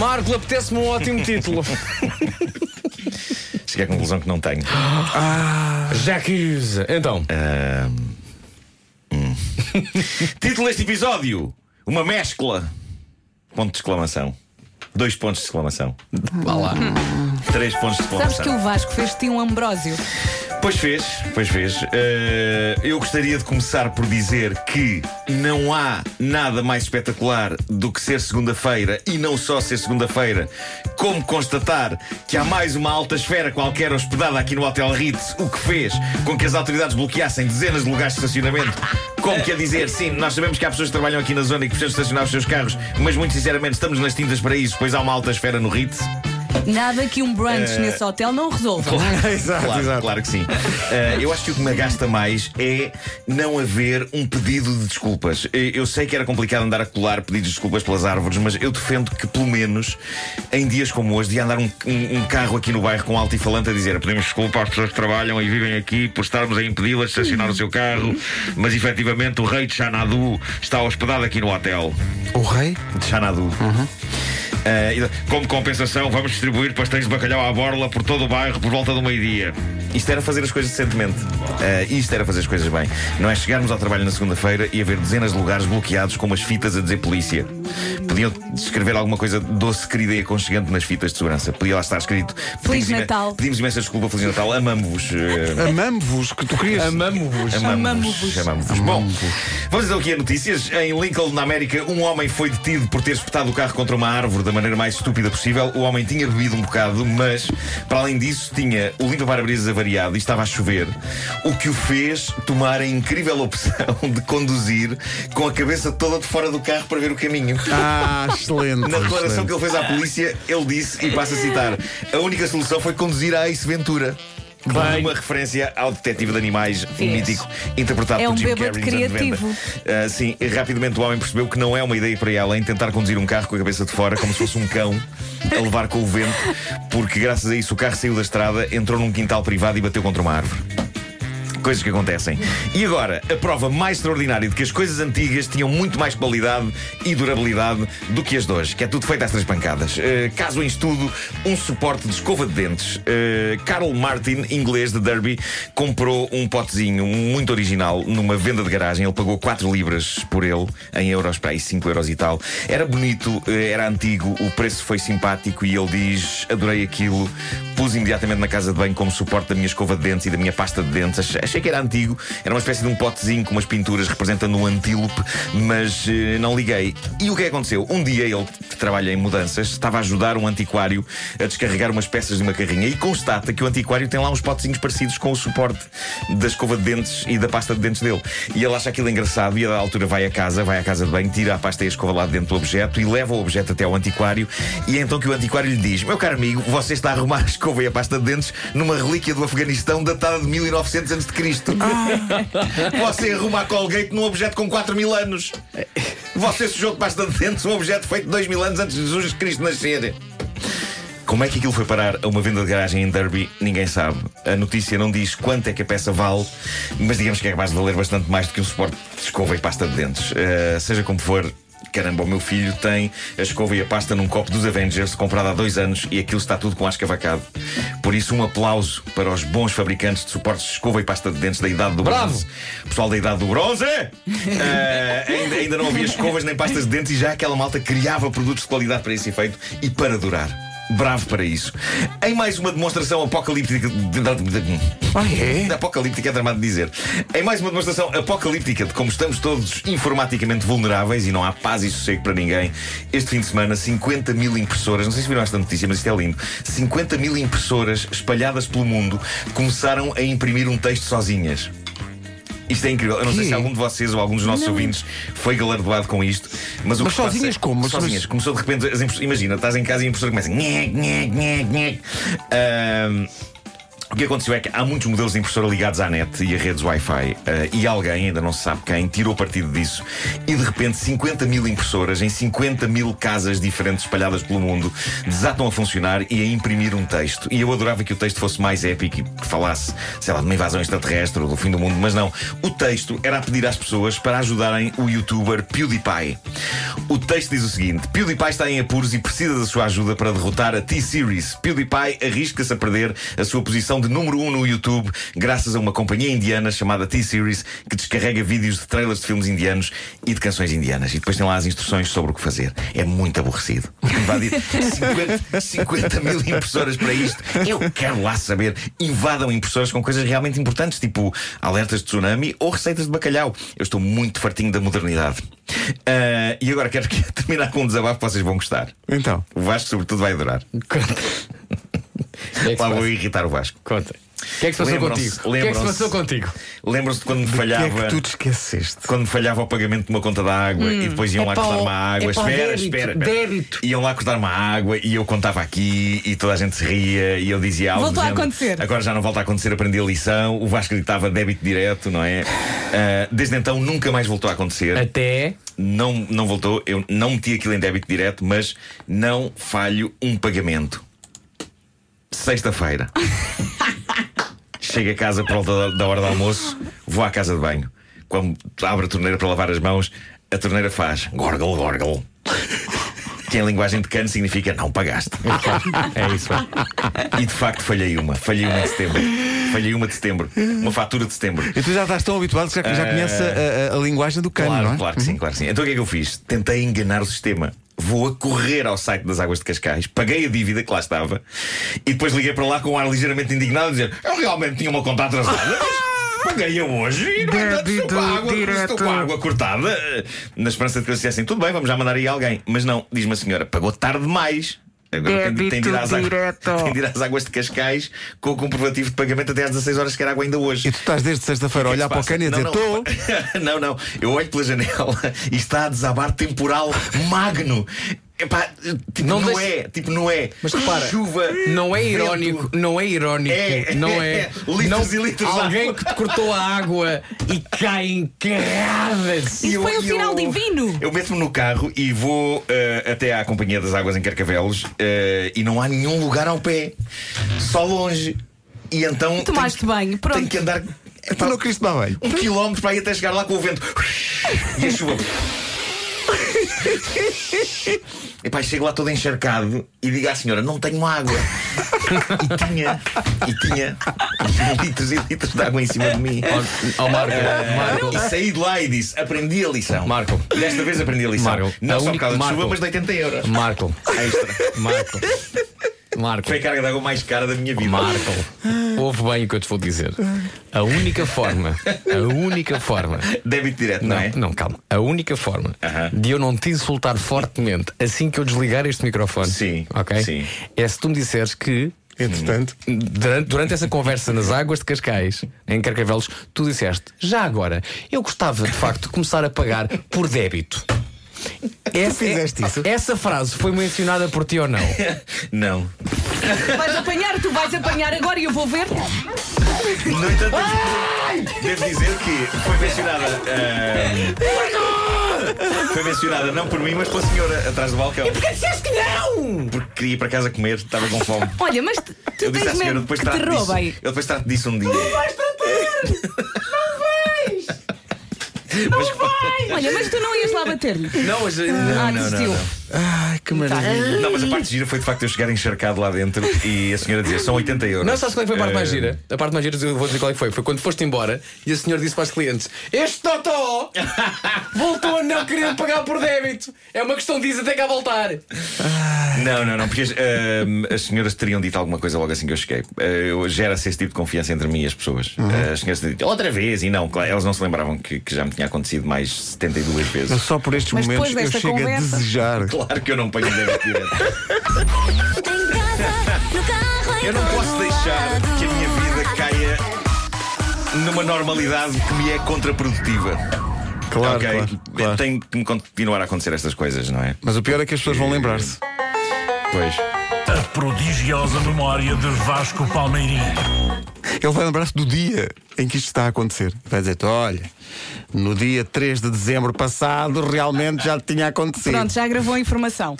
Marco, apetece-me um ótimo título. Cheguei à conclusão que não tenho. Jacques. Então, Título deste episódio: Uma mescla. Ponto de exclamação. Dois pontos de exclamação. vá lá. Três pontos de Sabes exclamação. que o Vasco fez-te um Ambrósio. Pois fez, pois fez. Eh, eu gostaria de começar por dizer que não há nada mais espetacular do que ser segunda-feira e não só ser segunda-feira, como constatar que há mais uma alta esfera qualquer hospedada aqui no Hotel Ritz, o que fez com que as autoridades bloqueassem dezenas de lugares de estacionamento. Como quer dizer, sim, nós sabemos que há pessoas que trabalham aqui na zona e que precisam estacionar os seus carros, mas muito sinceramente estamos nas tintas para isso, pois há uma alta esfera no Ritz. Nada que um brunch nesse hotel não resolva. exato, Claro, exato. claro que sim. Eh, eu acho que o que me agasta mais é não haver um pedido de desculpas. Eh, Eu sei que era complicado andar a colar pedidos de desculpas pelas árvores, mas eu defendo que, pelo menos, em dias como hoje, de andar um, um- um carro aqui no bairro com alto-falante a dizer pedimos desculpa às pessoas que trabalham e vivem aqui por estarmos a impedi-las de estacionar o seu carro, mas efetivamente o rei de Xanadu está hospedado aqui no hotel O rei? de Xanadu. E- como compensação, vamos distribuir pastéis de bacalhau à borla por todo o bairro por volta do meio-dia. Isto era fazer as coisas decentemente. Eh, isto era fazer as coisas bem. Não é chegarmos ao trabalho na segunda-feira e haver dezenas de lugares bloqueados com umas fitas a dizer polícia. Podiam escrever alguma coisa doce, querida e aconchegante nas fitas de segurança. Podia lá estar escrito. Feliz pedimos Natal. Pedimos imensa desculpa, Feliz Natal. Amamos-vos. eh, Amamos-vos, que tu querias. Amamo-vos. Amamos-vos. Amamos-vos. Bom, vamos então aqui a notícias. Em Lincoln, na América, um homem foi detido por ter espetado o carro contra uma árvore da maneira mais estúpida possível. O homem tinha bebido um bocado, mas, para além disso, tinha o limpa-parabrisas avariado e estava a chover, o que o fez tomar a incrível opção de conduzir com a cabeça toda de fora do carro para ver o caminho. Ah, excelente. Na declaração excelente. que ele fez à polícia, ele disse, e passo a citar: a única solução foi conduzir a Ace Ventura. Bem. Uma referência ao detetive de animais Yes. mítico, interpretado É por um Jim bêbado Carrey. criativo. Venda. Ah, sim, e rapidamente o homem percebeu que não é uma ideia para ela em tentar conduzir um carro com a cabeça de fora, como se fosse um cão, a levar com o vento, porque graças a isso o carro saiu da estrada, entrou num quintal privado e bateu contra uma árvore. Coisas que acontecem. E agora, a prova mais extraordinária de que as coisas antigas tinham muito mais qualidade e durabilidade do que as de hoje, que é tudo feito às três pancadas. Uh, caso em estudo, um suporte de escova de dentes. Uh, Carl Martin, inglês de Derby, comprou um potezinho muito original numa venda de garagem. Ele pagou 4 libras por ele, em euros, para aí 5 euros e tal. Era bonito, uh, era antigo, o preço foi simpático e ele diz: adorei aquilo. Pus imediatamente na casa de banho como suporte da minha escova de dentes e da minha pasta de dentes. Achei- que era antigo, era uma espécie de um potezinho com umas pinturas representando um antílope, mas eh, não liguei. E o que é que aconteceu? Um dia ele, que trabalha em mudanças, estava a ajudar um antiquário a descarregar umas peças de uma carrinha e constata que o antiquário tem lá uns potezinhos parecidos com o suporte da escova de dentes e da pasta de dentes dele. E ele acha aquilo engraçado e a altura vai a casa, vai à casa de banho, tira a pasta e a escova lá de dentro do objeto e leva o objeto até ao antiquário. E é então que o antiquário lhe diz: Meu caro amigo, você está a arrumar a escova e a pasta de dentes numa relíquia do Afeganistão datada de 1900 a.C. Você arruma a Colgate num objeto com 4 mil anos. Você sujou de pasta de dentes um objeto feito 2 mil anos antes de Jesus Cristo nascer. Como é que aquilo foi parar a uma venda de garagem em Derby? Ninguém sabe. A notícia não diz quanto é que a peça vale, mas digamos que é capaz de valer bastante mais do que um suporte de escova e pasta de dentes. Uh, seja como for. Caramba, o meu filho tem a escova e a pasta num copo dos Avengers comprado há dois anos e aquilo está tudo com asca vacado. Por isso, um aplauso para os bons fabricantes de suportes de escova e pasta de dentes da idade do Bravo! bronze. Pessoal da idade do bronze! eh, ainda, ainda não havia escovas nem pastas de dentes e já aquela malta criava produtos de qualidade para esse efeito e para durar. Bravo para isso. Em mais uma demonstração apocalíptica. Ah, é? Apocalíptica é tramado de dizer. Em mais uma demonstração apocalíptica de como estamos todos informaticamente vulneráveis e não há paz e sossego para ninguém, este fim de semana, 50 mil impressoras, não sei se viram esta notícia, mas isto é lindo. 50 mil impressoras espalhadas pelo mundo começaram a imprimir um texto sozinhas. Isto é incrível. Eu não sei Quê? se algum de vocês ou algum dos nossos ouvintes foi galardoado com isto. Mas, o Mas que se passa- sozinhas como? Mas- Sozinhas. Começou de repente. Imagina, estás em casa e a impressora começa. Nhec, nhec, nhec, nhec. Ahm, O que aconteceu é que há muitos modelos de impressora ligados à net e a redes Wi-Fi eh, e alguém, ainda não se sabe quem, tirou partido disso e de repente 50 mil impressoras em 50 mil casas diferentes espalhadas pelo mundo desatam a funcionar e a imprimir um texto. E eu adorava que o texto fosse mais épico e que falasse, sei lá, de uma invasão extraterrestre ou do fim do mundo, mas não. O texto era a pedir às pessoas para ajudarem o youtuber PewDiePie. O texto diz o seguinte: PewDiePie está em apuros e precisa da sua ajuda para derrotar a T-Series. PewDiePie arrisca-se a perder a sua posição de número 1 um no YouTube graças a uma companhia indiana chamada T-Series que descarrega vídeos de trailers de filmes indianos e de canções indianas. E depois tem lá as instruções sobre o que fazer. É muito aborrecido. Invadir 50, 50 mil impressoras para isto. Eu quero lá saber. Invadam impressoras com coisas realmente importantes, tipo alertas de tsunami ou receitas de bacalhau. Eu estou muito fartinho da modernidade. Ah, e agora quero que- terminar com um desabafo que vocês vão gostar. Então. O Vasco, sobretudo, vai adorar. Conta. O que é que se Lá vou irritar o Vasco. Conta. O que é que se passou contigo? O que é que se passou contigo? Lembram-se de quando me O que é falhava. que tu te esqueceste? Quando me falhava o pagamento de uma conta da água e depois iam lá Epá, cortar uma água. epá, espera, débito, espera, espera. débito. Iam lá cortar uma água e eu contava aqui e toda a gente se ria e eu dizia algo. Voltou a do género, acontecer. Agora já não volta a acontecer, aprendi a lição. O Vasco gritava débito direto, não é? Ah, desde então nunca mais voltou a acontecer. Até. Não, não voltou. Eu não meti aquilo em débito direto, mas não falho um pagamento. Sexta-feira. Chego a casa por volta da- hora do almoço, vou à casa de banho. Quando abro a torneira para lavar as mãos, a torneira faz gorgle, gorgle. Que em linguagem de cano significa não pagaste. É isso. E de facto falhei uma. Falhei uma de setembro. Falhei uma de setembro. Uma fatura de setembro. E tu já estás tão habituado que já, já conheces a, a- a linguagem do cano, Claro, não é? claro que sim, claro que sim. Então o que é que eu fiz? Tentei enganar o sistema. Vou a correr ao site das Águas de Cascais, paguei a dívida que lá estava e depois liguei para lá com um ar ligeiramente indignado a dizer: Eu realmente tinha uma conta atrasada, mas paguei-a hoje e no entanto estou com a água, estou com a água cortada. Na esperança de que eles dissessem: Tudo bem, vamos já mandar aí alguém. Mas não, diz-me a senhora: pagou tarde demais. Agora tem, tem, de ir às águas, tem de ir às águas de Cascais com o comprovativo de pagamento até às 16 horas, que era água ainda hoje. E tu estás desde sexta-feira a é olhar para o cano e a dizer: não, Estou. não, não, eu olho pela janela e está a desabar temporal magno. Epá, tipo, Não não, deixe- é, tipo, não é. Mas repara, chuva. Não é vento. irónico, não é irónico, É, não é, é. litros não, e litros alguém água. que te cortou a água e cai em carradas. E Isso eu- foi um eu- sinal divino. Eu meto-me no carro e vou eh, até à Companhia das Águas em Carcavelos eh, e não há nenhum lugar ao pé, só longe. E então. Tomaste tenho- banho, pronto. Tenho que andar Tu não queriste tomar banho. um quilómetro para ir até chegar lá com o vento e a chuva. E pá, chego lá todo encharcado e digo à senhora: não tenho água. E tinha, e tinha litros e litros de água em cima de mim. Ó Marco, Marco. E saí de lá e disse: aprendi a lição. Marco. Desta vez aprendi a lição. Marco, não a só por causa de Marco. chuva, mas de 80 euros. Marco, Extra. Marco, Marco. Foi a carga de água mais cara da minha vida. Marco, ouve bem o que eu te vou dizer. A única forma, a única forma. Débito direto, não, Não, é? não, calma. A única forma Aham. de eu não te insultar fortemente assim que eu desligar este microfone, Sim, ok? sim. É se tu me disseres que Entretanto, durante, durante essa conversa nas águas de Cascais, em Carcavelos, tu disseste: já agora, eu gostava de facto de começar a pagar por débito. Essa, fizeste isso? Essa frase foi mencionada por ti ou não? Não. Vais apanhar, tu vais apanhar agora e eu vou ver. No entanto, devo dizer que foi mencionada. ah, foi mencionada não por mim, mas pela senhora atrás do balcão. Porquê disseste que não? Porque queria ir para casa comer, estava com fome. Olha, mas tu, tu Eu disse à tens senhora, medo depois que te trato disso. roubem. Eu depois trato disso um dia. Mas Olha, mas tu não ias lá bater-lhe. Não, mas. Ah, não, não, não. ai que maravilha. Não, mas a parte gira foi de facto eu chegar encharcado lá dentro e a senhora dizer são 80 euros. Não, sabes qual é que foi a parte mais Eh, gira? A parte mais gira, eu vou dizer qual é que foi. Foi quando foste embora e a senhora disse para os clientes: Este Totó voltou a não querer pagar por débito. É uma questão de dizer até cá voltar. Não, não, não, porque as, ahm, as senhoras teriam dito alguma coisa logo assim que eu cheguei. Eu- Gera-se esse tipo de confiança entre mim e as pessoas. Ah, as senhoras teriam dito outra vez, e não, claro, elas não se lembravam que, que já me tinha acontecido mais 72 Eu vezes. só por estes Mas momentos eu chego conversa- a desejar. Claro que eu não ponho débito direto. Carro, em Eu não posso deixar que a minha vida caia numa normalidade que me é contraprodutiva. Claro, ok? claro, claro. Tem que continuar a acontecer estas coisas, não é? Mas o pior é que as pessoas vão lembrar-se. Pois. A prodigiosa memória de Vasco Palmeirim. Ele vai lembrar-se do dia em que isto está a acontecer. Vai dizer-te: olha, no dia 3 de dezembro passado realmente já tinha acontecido. Pronto, já gravou a informação.